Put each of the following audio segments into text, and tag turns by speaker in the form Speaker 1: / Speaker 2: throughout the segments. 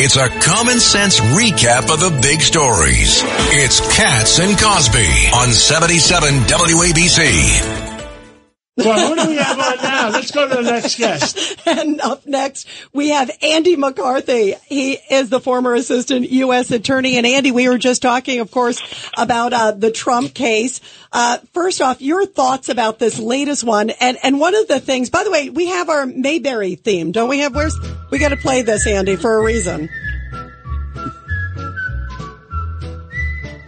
Speaker 1: It's a common sense recap of the big stories. It's Cats and Cosby on 77 WABC.
Speaker 2: Well, what do we have on now? Let's go to the next guest.
Speaker 3: And up next, we have Andy McCarthy. He is the former assistant U.S. attorney. And Andy, we were just talking, of course, about uh, the Trump case. Uh, first off, your thoughts about this latest one. And, and one of the things, by the way, we have our Mayberry theme, don't we have? Where's, we got to play this, Andy, for a reason.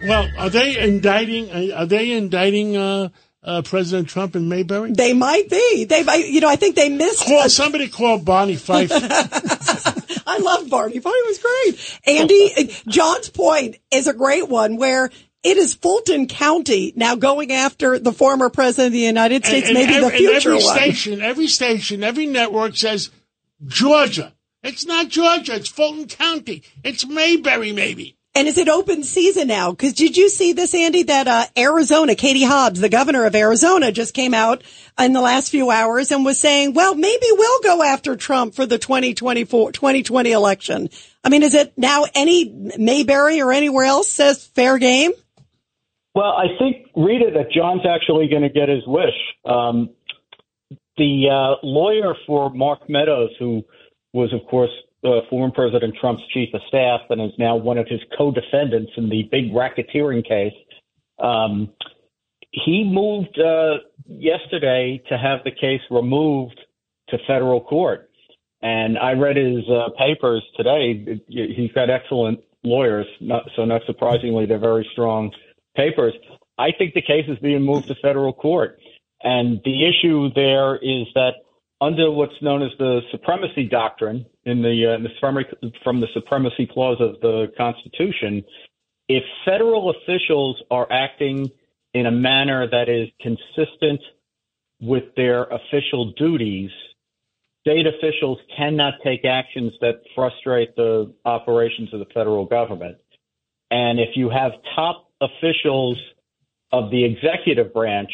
Speaker 2: Well, are they indicting, are they indicting, uh, uh, President Trump and Mayberry?
Speaker 3: They might be. They might, you know, I think they missed.
Speaker 2: Call, somebody called Barney Fife.
Speaker 3: I love Barney. Barney was great. Andy, John's point is a great one where it is Fulton County now going after the former president of the United States,
Speaker 2: and, and
Speaker 3: maybe
Speaker 2: every,
Speaker 3: the future
Speaker 2: every
Speaker 3: one.
Speaker 2: station, every station, every network says Georgia. It's not Georgia. It's Fulton County. It's Mayberry, maybe.
Speaker 3: And is it open season now? Because did you see this, Andy, that uh, Arizona, Katie Hobbs, the governor of Arizona, just came out in the last few hours and was saying, well, maybe we'll go after Trump for the 2024, 2020 election. I mean, is it now any Mayberry or anywhere else says fair game?
Speaker 4: Well, I think, Rita, that John's actually going to get his wish. Um, the uh, lawyer for Mark Meadows, who was, of course, uh, former President Trump's chief of staff and is now one of his co-defendants in the big racketeering case. Um, he moved uh, yesterday to have the case removed to federal court, and I read his uh, papers today. He's got excellent lawyers, not, so not surprisingly, they're very strong papers. I think the case is being moved to federal court, and the issue there is that under what's known as the supremacy doctrine in the, uh, in the from the supremacy clause of the Constitution, if federal officials are acting in a manner that is consistent with their official duties, state officials cannot take actions that frustrate the operations of the federal government. And if you have top officials of the executive branch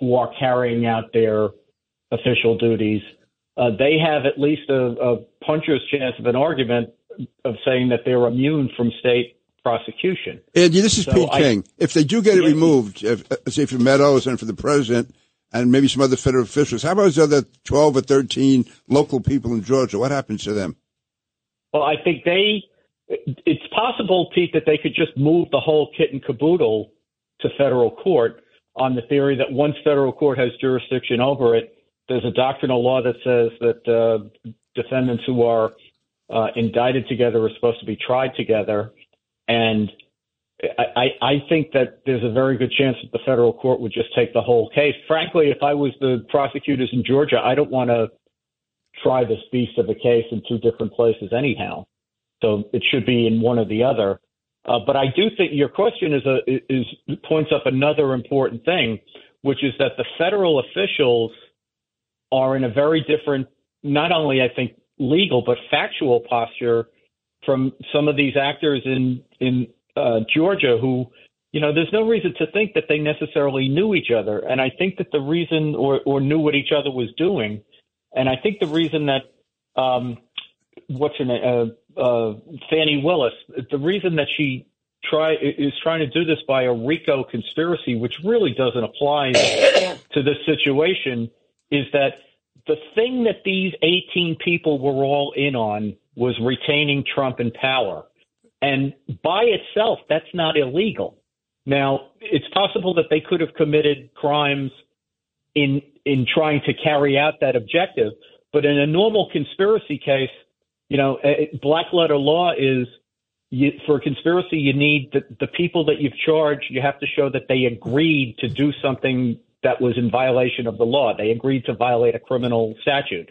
Speaker 4: who are carrying out their official duties, uh, they have at least a, a puncher's chance of an argument of saying that they're immune from state prosecution.
Speaker 5: Andy, this is
Speaker 4: So
Speaker 5: Pete
Speaker 4: I-
Speaker 5: King. If they do get it
Speaker 4: Yeah.
Speaker 5: removed, if, uh, say for Meadows and for the president and maybe some other federal officials, how about those other 12 or 13 local people in Georgia? What happens to them?
Speaker 4: Well, I think they, it's possible, Pete, that they could just move the whole kit and caboodle to federal court on the theory that once federal court has jurisdiction over it, there's a doctrinal law that says that uh, defendants who are uh, indicted together are supposed to be tried together. And I, I think that there's a very good chance that the federal court would just take the whole case. Frankly, if I was the prosecutors in Georgia, I don't want to try this beast of a case in two different places anyhow. So it should be in one or the other. Uh, but I do think your question is a is points up another important thing, which is that the federal officials are in a very different, not only I think legal but factual posture from some of these actors in in uh, Georgia who, you know, there's no reason to think that they necessarily knew each other, and I think that the reason or or knew what each other was doing, and I think the reason that um, what's her name, uh, uh, Fani Willis, the reason that she try is trying to do this by a RICO conspiracy, which really doesn't apply to this situation, is that the thing that these 18 people were all in on was retaining Trump in power. And by itself, that's not illegal. Now, it's possible that they could have committed crimes in in trying to carry out that objective, but in a normal conspiracy case, you know, black letter law is you, for a conspiracy, you need the, the people that you've charged. You have to show that they agreed to do something that was in violation of the law. They agreed to violate a criminal statute.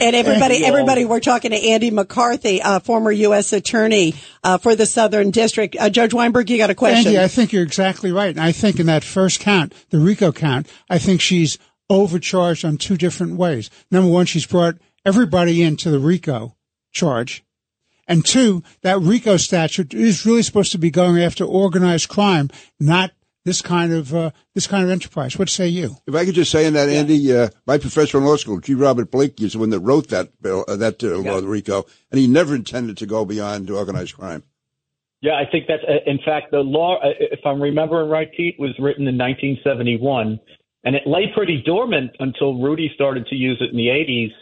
Speaker 3: And everybody, everybody, we're talking to Andy McCarthy, uh, former U.S. attorney uh, for the Southern District. Uh, Judge Weinberg, you got a question?
Speaker 6: Andy, I think you're exactly right. And I think in that first count, the RICO count, I think she's overcharged on two different ways. Number one, she's brought everybody into the RICO charge. And two, that RICO statute is really supposed to be going after organized crime, not this kind of uh, this kind of enterprise. What say you?
Speaker 5: If I could just say in that, Andy, uh, my professor in law school, G. Robert Blakey, is the one that wrote that bill, uh, that uh, law, RICO, and he never intended to go beyond organized crime.
Speaker 4: Yeah, I think that's uh, in fact the law. uh, If I'm remembering right, Pete was written in 1971, and it lay pretty dormant until Rudy started to use it in the 80s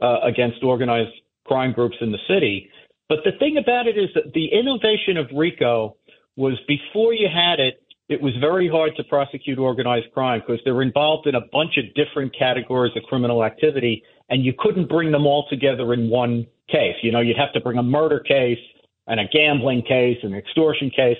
Speaker 4: uh, against organized crime groups in the city. But the thing about it is that the innovation of RICO was before you had it, it was very hard to prosecute organized crime because they're involved in a bunch of different categories of criminal activity, and you couldn't bring them all together in one case. You know, you'd have to bring a murder case and a gambling case, an extortion case,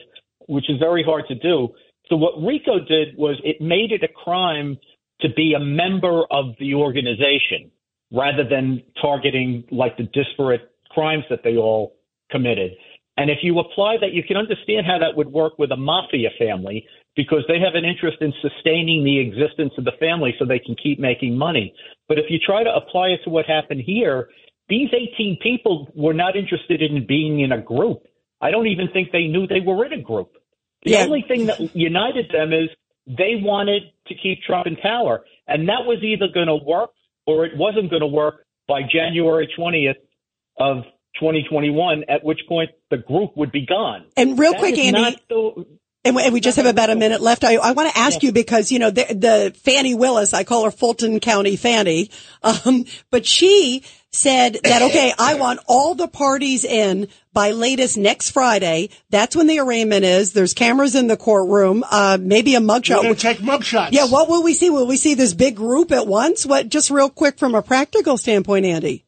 Speaker 4: which is very hard to do. So what RICO did was it made it a crime to be a member of the organization rather than targeting like the disparate crimes that they all committed. And if you apply that, you can understand how that would work with a mafia family because they have an interest in sustaining the existence of the family so they can keep making money. But if you try to apply it to what happened here, these 18 people were not interested in being in a group. I don't even think they knew they were in a group. The
Speaker 3: Yeah.
Speaker 4: only thing that united them is they wanted to keep Trump in power. And that was either going to work or it wasn't going to work by January 20th of 2021, at which point the group would be gone.
Speaker 3: And real
Speaker 4: That
Speaker 3: quick, Andy,
Speaker 4: the-
Speaker 3: And we, just have about a minute left. I, I want to ask you because, you know, the, the Fani Willis, I call her Fulton County Fannie, um, but she said that, okay, I want all the parties in by latest next Friday. That's when the arraignment is. There's cameras in the courtroom, uh, maybe a
Speaker 2: We're
Speaker 3: mugshot.
Speaker 2: going to take mugshots.
Speaker 3: Yeah, what will we see? Will we see this big group at once? What, just real quick from a practical standpoint, Andy?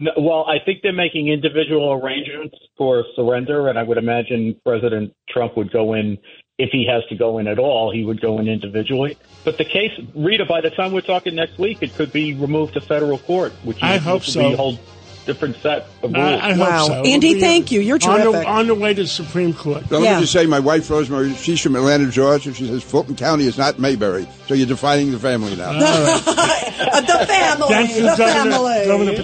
Speaker 4: No, well, I think they're making individual arrangements for surrender, and I would imagine President Trump would go in if he has to go in at all. He would go in individually. But the case, Rita, by the time we're talking next week, it could be removed to federal court, which
Speaker 2: I hope
Speaker 4: which be
Speaker 2: so.
Speaker 4: a whole different set of rules.
Speaker 2: I, I hope
Speaker 3: Wow.
Speaker 2: so.
Speaker 3: Andy, thank you. You're
Speaker 2: on the, on the way to the Supreme Court.
Speaker 5: So let
Speaker 3: Yeah.
Speaker 5: me just say, my wife Rosemary, she's from Atlanta, Georgia. She says Fulton County is not Mayberry, so you're defining the family now.
Speaker 3: Uh, the family.
Speaker 2: Thank you,
Speaker 3: the
Speaker 2: Governor-
Speaker 3: family.
Speaker 2: Governor